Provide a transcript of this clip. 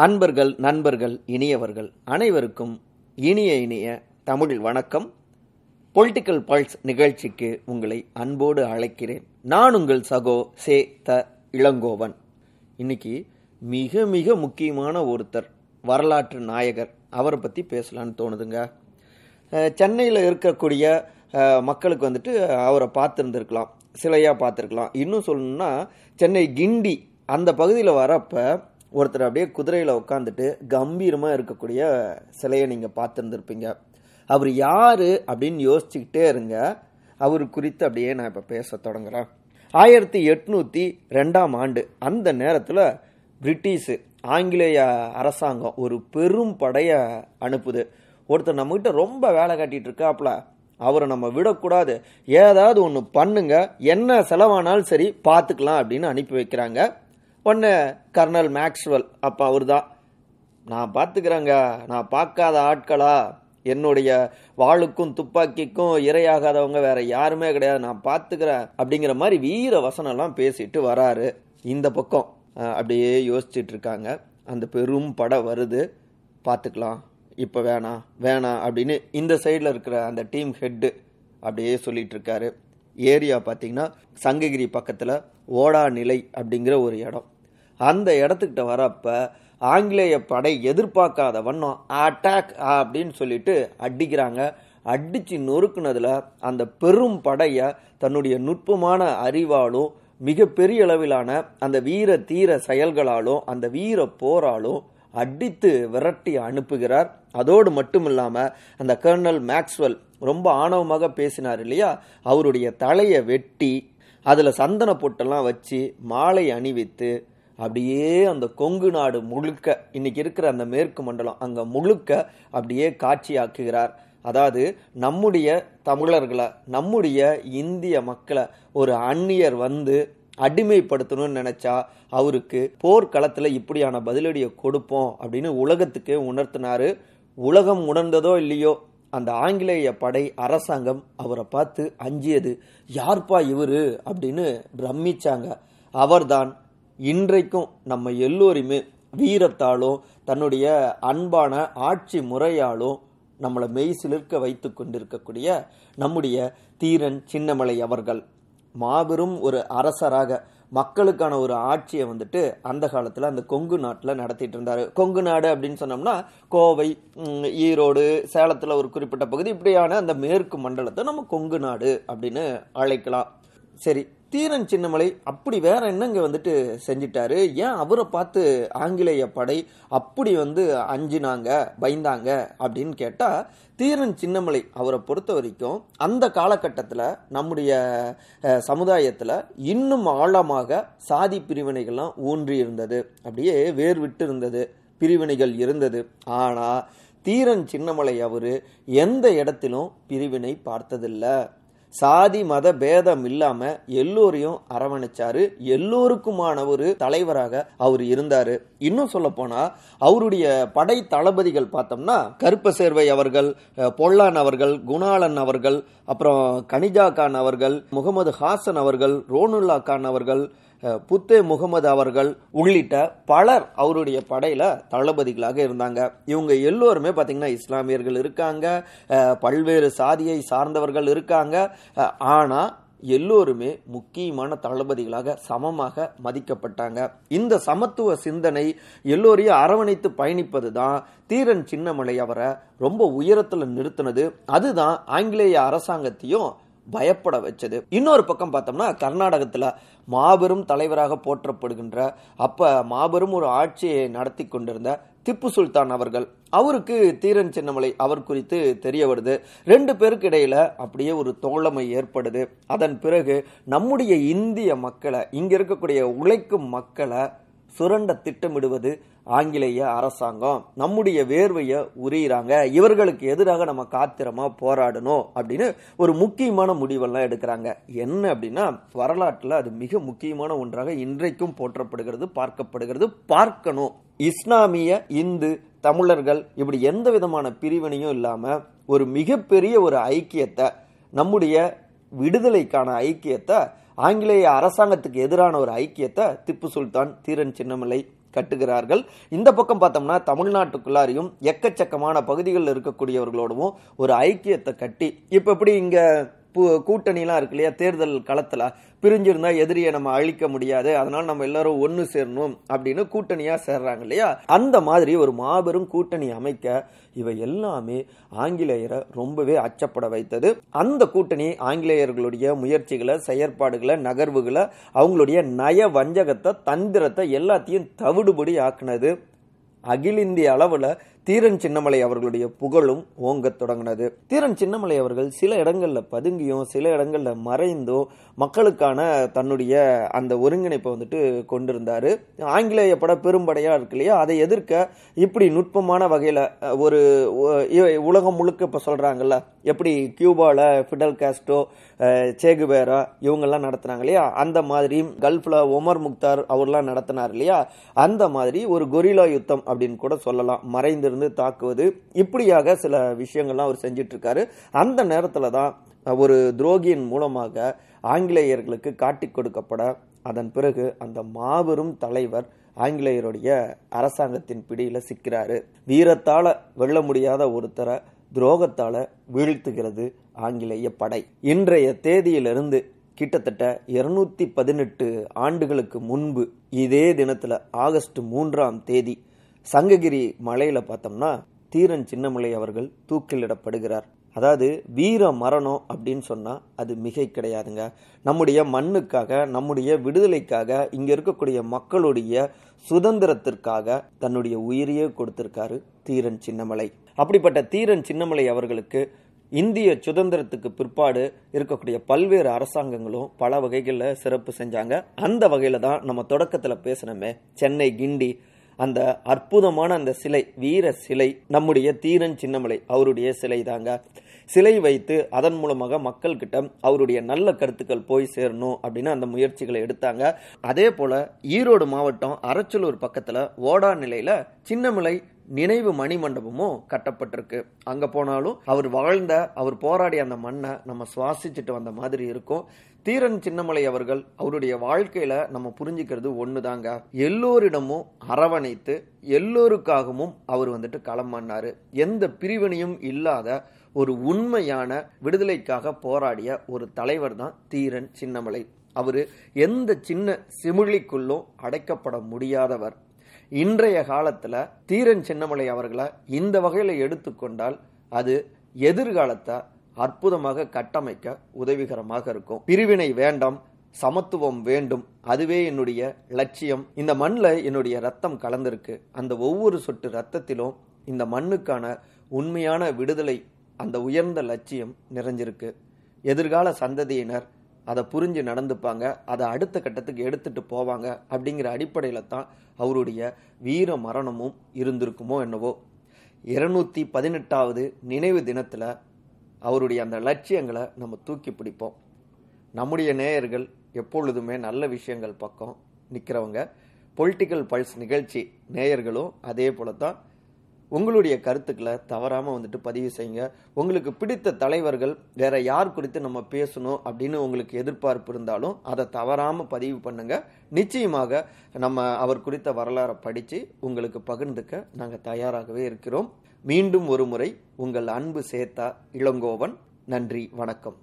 அன்பர்கள் நண்பர்கள் இனியவர்கள் அனைவருக்கும் இனிய இனிய தமிழ் வணக்கம். பொலிட்டிக்கல் பல்ஸ் நிகழ்ச்சிக்கு உங்களை அன்போடு அழைக்கிறேன். நான் உங்கள் சகோ சே த இளங்கோவன். இன்னைக்கு மிக மிக முக்கியமான ஒருத்தர் வரலாற்று நாயகர். அவரை பற்றி பேசலான்னு தோணுதுங்க. சென்னையில் இருக்கக்கூடிய மக்களுக்கு வந்துட்டு அவரை பார்த்துருந்துருக்கலாம் சிலையாக பார்த்துருக்கலாம். இன்னும் சொல்லணும்னா சென்னை கிண்டி அந்த பகுதியில் வரப்போ ஒருத்தர் அப்படியே குதிரையில் உட்காந்துட்டு கம்பீரமாக இருக்கக்கூடிய சிலையை நீங்கள் பார்த்துருந்துருப்பீங்க. அவர் யார் அப்படின்னு யோசிச்சுக்கிட்டே இருங்க. அவர் குறித்து அப்படியே நான் இப்போ பேச தொடங்குறேன். ஆயிரத்தி எட்நூற்றி ரெண்டாம் ஆண்டு அந்த நேரத்தில் பிரிட்டிஷு ஆங்கிலேய அரசாங்கம் ஒரு பெரும் படையை அனுப்புது. ஒருத்தர் நம்மகிட்ட ரொம்ப வேலை காட்டிகிட்டு இருக்காப்ல அவரை நம்ம விடக்கூடாது. ஏதாவது ஒன்று பண்ணுங்க. என்ன செலவானாலும் சரி பார்த்துக்கலாம் அப்படின்னு அனுப்பி வைக்கிறாங்க. ஒன்று கர்னல் மேக்ஸ்வெல். அப்போ அவர் தான் நான் பார்த்துக்கிறேங்க நான் பார்க்காத ஆட்களா? என்னுடைய வாளுக்கும் துப்பாக்கிக்கும் இரையாகாதவங்க வேற யாருமே கிடையாது. நான் பார்த்துக்கிறேன் அப்படிங்கிற மாதிரி வீர வசனம்லாம் பேசிட்டு வராரு. இந்த பக்கம். அப்படியே யோசிச்சுட்டு இருக்காங்க அந்த பெரும் படம் வருது. பார்த்துக்கலாம் இப்போ வேணாம் வேணாம் அப்படின்னு இந்த சைடில் இருக்கிற அந்த டீம் ஹெட்டு அப்படியே சொல்லிட்டு இருக்காரு ஏரியா பார்த்தீங்கன்னா சங்ககிரி பக்கத்தில் ஓடா நிலை அப்படிங்கிற ஒரு இடம். அந்த இடத்துக்கிட்ட வரப்ப ஆங்கிலேய படை எதிர்பார்க்காத வண்ணம் அட்டாக் அப்படின்னு சொல்லிட்டு அடிக்கிறாங்க. அடித்து நொறுக்குனதில் அந்த பெரும் படையை தன்னுடைய நுட்பமான அறிவாலும் மிகப்பெரிய அளவிலான அந்த வீர தீர செயல்களாலும் அந்த வீர போராலும் அடித்து விரட்டி அனுப்புகிறார். அதோடு மட்டும் இல்லாமல் அந்த கர்னல் மேக்ஸ்வெல் ரொம்ப ஆணவமாக பேசினார் இல்லையா? அவருடைய தலையை வெட்டி அதில் சந்தன பொட்டெல்லாம் வச்சு மாலை அணிவித்து அப்படியே அந்த கொங்கு நாடு முழுக்க இன்னைக்கு இருக்கிற அந்த மேற்கு மண்டலம் அங்க முழுக்க அப்படியே காட்சியாக்குகிறார். அதாவது நம்முடைய தமிழர்களை நம்முடைய இந்திய மக்களை ஒரு அந்நியர் வந்து அடிமைப்படுத்தணும்னு நினைச்சா அவருக்கு போர்க்களத்துல இப்படியான பதிலடியை கொடுப்போம் அப்படின்னு உலகத்துக்கு உணர்த்தினாரு. உலகம் உணர்ந்ததோ இல்லையோ அந்த ஆங்கிலேய படை அரசாங்கம் அவரை பார்த்து அஞ்சியது யார்ப்பா இவரு? அப்படின்னு பிரமிச்சாங்க. அவர்தான் இன்றைக்கும் நம்ம எல்லோருமே வீரத்தாலும் தன்னுடைய அன்பான ஆட்சி முறையாலும் நம்மளை மெய் சிலிர்க்க வைத்து கொண்டிருக்கக்கூடிய நம்முடைய தீரன் சின்னமலை அவர்கள். மாபெரும் ஒரு அரசராக மக்களுக்கான ஒரு ஆட்சியை வந்துட்டு அந்த காலத்தில் அந்த கொங்கு நாட்டில் நடத்திட்டு இருந்தாரு. கொங்கு நாடு அப்படின்னு சொன்னோம்னா கோவை ஈரோடு சேலத்தில் ஒரு குறிப்பிட்ட பகுதி இப்படியான அந்த மேற்கு மண்டலத்தை நம்ம கொங்கு நாடு அப்படின்னு அழைக்கலாம். சரி தீரன் சின்னமலை அப்படி வேற என்னங்க வந்துட்டு செஞ்சிட்டாரு? ஏன் அவரை பார்த்து ஆங்கிலேய படை அப்படி வந்து அஞ்சினாங்க பயந்தாங்க அப்படின்னு கேட்டா தீரன் சின்னமலை அவரை பொறுத்த வரைக்கும் அந்த காலகட்டத்தில் நம்முடைய சமுதாயத்தில் இன்னும் ஆழமாக சாதி பிரிவினைகள்லாம் ஊன்றி இருந்தது. அப்படியே வேர் விட்டு இருந்தது பிரிவினைகள் இருந்தது. ஆனால் தீரன் சின்னமலை அவர் எந்த இடத்திலும் பிரிவினை பார்த்ததில்ல. சாதி மத பேதம் இல்லாம எல்லோரையும் அரவணைச்சாரு. எல்லோருக்குமான ஒரு தலைவராக அவர் இருந்தாரு. இன்னும் சொல்ல போனா அவருடைய படை தளபதிகள் பார்த்தோம்னா கருப்ப சேர்வை அவர்கள் பொல்லான் அவர்கள் குணாளன் அவர்கள் அப்புறம் கனிஜா கான் அவர்கள் முகமது ஹாசன் அவர்கள் ரோனுல்லா கான் அவர்கள் புத்தே முகமது அவர்கள் உள்ளிட்ட பலர் அவருடைய படையில தளபதிகளாக இருந்தாங்க. இவங்க எல்லோருமே பார்த்திங்கன்னா இஸ்லாமியர்கள் இருக்காங்க. பல்வேறு சாதியை சார்ந்தவர்கள் இருக்காங்க. ஆனால் எல்லோருமே முக்கியமான தளபதிகளாக சமமாக மதிக்கப்பட்டாங்க. இந்த சமத்துவ சிந்தனை எல்லோரையும் அரவணைத்து பயணிப்பது தான் தீரன் சின்னமலை அவரை ரொம்ப உயரத்தில் நிறுத்தினது. அதுதான் ஆங்கிலேய அரசாங்கத்தையும் பயப்பட வச்சது. இன்னொரு பக்கம் பார்த்தோம்னா கர்நாடகத்தில் மாபெரும் தலைவராக போற்றப்படுகின்ற அப்போ மாபெரும் ஒரு ஆட்சியை நடத்தி கொண்டிருந்த திப்பு சுல்தான் அவர்கள். அவருக்கு தீரன் சின்னமலை அவர் குறித்து தெரிய வருது. ரெண்டு பேருக்கு இடையில அப்படியே ஒரு தோழமை ஏற்படுது. அதன் பிறகு நம்முடைய இந்திய மக்களை இங்க இருக்கக்கூடிய உழைக்கும் மக்களை சுரண்ட திட்டமிடுவது ஆங்கிலேய அரசாங்கம். நம்முடைய வேர்வையை உரியிறாங்க. இவர்களுக்கு எதிராக நம்ம காத்திரமா போராடணும் அப்படின்னு ஒரு முக்கியமான முடிவெல்லாம் எடுக்கிறாங்க. என்ன அப்படின்னா வரலாற்றுல அது மிக முக்கியமான ஒன்றாக இன்றைக்கும் போற்றப்படுகிறது பார்க்கப்படுகிறது. பார்க்கணும். இஸ்லாமிய இந்து தமிழர்கள் இப்படி எந்த விதமான பிரிவினையும் இல்லாம ஒரு மிகப்பெரிய ஒரு ஐக்கியத்தை நம்முடைய விடுதலைக்கான ஐக்கியத்தை ஆங்கிலேய அரசாங்கத்துக்கு எதிரான ஒரு ஐக்கியத்தை திப்பு சுல்தான் தீரன் சின்னமலை கட்டுகிறார்கள். இந்த பக்கம் பார்த்தோம்னா தமிழ்நாட்டுக்குள்ளாரையும் எக்கச்சக்கமான பகுதிகளில் இருக்கக்கூடியவர்களோடவும் ஒரு ஐக்கியத்தை கட்டி இப்ப எப்படி இங்க கூட்டணிலாம் இருக்கு இல்லையா தேர்தல் களத்துல. பிரிஞ்சிருந்தா எதிரியை நம்ம அழிக்க முடியாது. அதனால நம்ம எல்லாரும் ஒன்னு சேரணும் அப்படின்னு கூட்டணியா சேர்றாங்க இல்லையா? அந்த மாதிரி ஒரு மாபெரும் கூட்டணி அமைக்க இவை எல்லாமே ஆங்கிலேயரை ரொம்பவே அச்சப்பட வைத்தது. அந்த கூட்டணி ஆங்கிலேயர்களுடைய முயற்சிகளை செயற்பாடுகளை நகர்வுகளை அவங்களுடைய நய வஞ்சகத்தை தந்திரத்தை எல்லாத்தையும் தவிடுபடி ஆக்குனது. அகில இந்திய அளவில் தீரன் சின்னமலை அவர்களுடைய புகழும் ஓங்கத் தொடங்கினது. தீரன் சின்னமலை அவர்கள் சில இடங்கள்ல பதுங்கியும் சில இடங்கள்ல மறைந்தும் மக்களுக்கான தன்னுடைய அந்த ஒருங்கிணைப்பை வந்துட்டு கொண்டிருந்தாரு. ஆங்கிலேய பட பெரும்படையா இருக்கு இல்லையா? அதை எதிர்க்க இப்படி நுட்பமான வகையில ஒரு உலகம் முழுக்க இப்ப சொல்றாங்கல்ல எப்படி கியூபால ஃபிடல் காஸ்டோ சேகுவேரா இவங்கெல்லாம் நடத்துனாங்க இல்லையா? அந்த மாதிரி கல்ஃப்ல ஒமர் முக்தார் அவர்லாம் நடத்தினார் இல்லையா? அந்த மாதிரி ஒரு கொரிலா யுத்தம் அப்படின்னு கூட சொல்லலாம். மறைந்து இருந்து தாக்குவது. இப்படியாக சில விஷயங்கள்லாம் அவர் செஞ்சிட்டு இருக்காரு அந்த நேரத்தில் தான் ஒரு துரோகியின் மூலமாக ஆங்கிலேயர்களுக்கு காட்டிக் கொடுக்கப்பட அதன் பிறகு அந்த மாபெரும் தலைவர் ஆங்கிலேயருடைய அரசாங்கத்தின் பிடியில சிக்கிறாரு. வீரத்தால வெல்ல முடியாத ஒருத்தரை துரோகத்தால வீழ்த்துகிறது ஆங்கிலேய படை. இன்றைய தேதியிலிருந்து கிட்டத்தட்ட இருநூத்தி பதினெட்டு ஆண்டுகளுக்கு முன்பு இதே தினத்துல ஆகஸ்ட் மூன்றாம் தேதி சங்ககிரி மலையில பார்த்தோம்னா தீரன் சின்னமலை அவர்கள் தூக்கிலிடப்படுகிறார். அதாவது வீர மரணம் அப்படின்னு சொன்னா அது மிகை கிடையாதுங்க. நம்முடைய மண்ணுக்காக நம்முடைய விடுதலைக்காக இங்க இருக்கக்கூடிய மக்களுடைய சுதந்திரத்திற்காக தன்னுடைய உயிரையே கொடுத்திருக்காரு தீரன் சின்னமலை. அப்படிப்பட்ட தீரன் சின்னமலை அவர்களுக்கு இந்திய சுதந்திரத்துக்கு பிற்பாடு இருக்கக்கூடிய பல்வேறு அரசாங்கங்களும் பல வகைகளில் சிறப்பு செஞ்சாங்க. அந்த வகையில தான் நம்ம தொடக்கத்தில் பேசினோமே சென்னை கிண்டி அந்த அற்புதமான அந்த சிலை வீர சிலை நம்முடைய தீரன் சின்னமலை அவருடைய சிலை தாங்க. சிலை வைத்து அதன் மூலமாக மக்கள் கிட்ட அவருடைய நல்ல கருத்துக்கள் போய் சேரணும் அப்படின்னு அந்த முயற்சிகளை எடுத்தாங்க. அதே போல ஈரோடு மாவட்டம் அரச்சலூர் பக்கத்துல ஓடா நிலையில சின்னமலை நினைவு மணிமண்டபமும் கட்டப்பட்டிருக்கு. அங்க போனாலும் அவர் வாழ்ந்த அவர் போராடிய அந்த மண்ணை நம்ம சுவாசிச்சுட்டு வந்த மாதிரி இருக்கும். தீரன் சின்னமலை அவர்கள் அவருடைய வாழ்க்கையில நம்ம புரிஞ்சுக்கிறது ஒண்ணுதாங்க. எல்லோரிடமும் அரவணைத்து எல்லோருக்காகவும் அவர் வந்துட்டு களமானாரு எந்த பிரிவினையும் இல்லாத ஒரு உண்மையான விடுதலைக்காக போராடிய ஒரு தலைவர் தான் தீரன் சின்னமலை. அவரு எந்த சின்ன சிமிழிக்குள்ளும் அடைக்கப்பட முடியாதவர். இன்றைய காலத்துல தீரன் சின்னமலை அவர்களை இந்த வகையில எடுத்துக்கொண்டால் அது எதிர்காலத்தை அற்புதமாக கட்டமைக்க உதவிகரமாக இருக்கும். பிரிவினை வேண்டாம் சமத்துவம் வேண்டும். அதுவே என்னுடைய லட்சியம். இந்த மண்ணில் என்னுடைய ரத்தம் கலந்திருக்கு. அந்த ஒவ்வொரு சொட்டு ரத்தத்திலும் இந்த மண்ணுக்கான உண்மையான விடுதலை அந்த உயர்ந்த லட்சியம் நிறைஞ்சிருக்கு. எதிர்கால சந்ததியினர் அதை புரிஞ்சு நடந்துப்பாங்க. அதை அடுத்த கட்டத்துக்கு எடுத்துட்டு போவாங்க. அப்படிங்கிற அடிப்படையில் தான் அவருடைய வீர மரணமும் இருந்திருக்குமோ என்னவோ. இருநூத்தி பதினெட்டாவது நினைவு தினத்தில் அவருடைய அந்த லட்சியங்களை நம்ம தூக்கி பிடிப்போம். நம்முடைய நேயர்கள் எப்பொழுதுமே நல்ல விஷயங்கள் பக்கம் நிற்கிறவங்க பொலிட்டிக்கல் பல்ஸ் நிகழ்ச்சி நேயர்களும் அதே போல தான். உங்களுடைய கருத்துக்களை தவறாமல் வந்துட்டு பதிவு செய்யுங்க. உங்களுக்கு பிடித்த தலைவர்கள் வேற யார் குறித்து நம்ம பேசணும் அப்படின்னு உங்களுக்கு எதிர்பார்ப்பு இருந்தாலும் அதை தவறாமல் பதிவு பண்ணுங்க. நிச்சயமாக நம்ம அவர் குறித்த வரலாறை படித்து உங்களுக்கு பகிர்ந்துக்க நாங்கள் தயாராகவே இருக்கிறோம். மீண்டும் ஒரு முறை உங்கள் அன்பு சேத்தா இளங்கோவன். நன்றி வணக்கம்.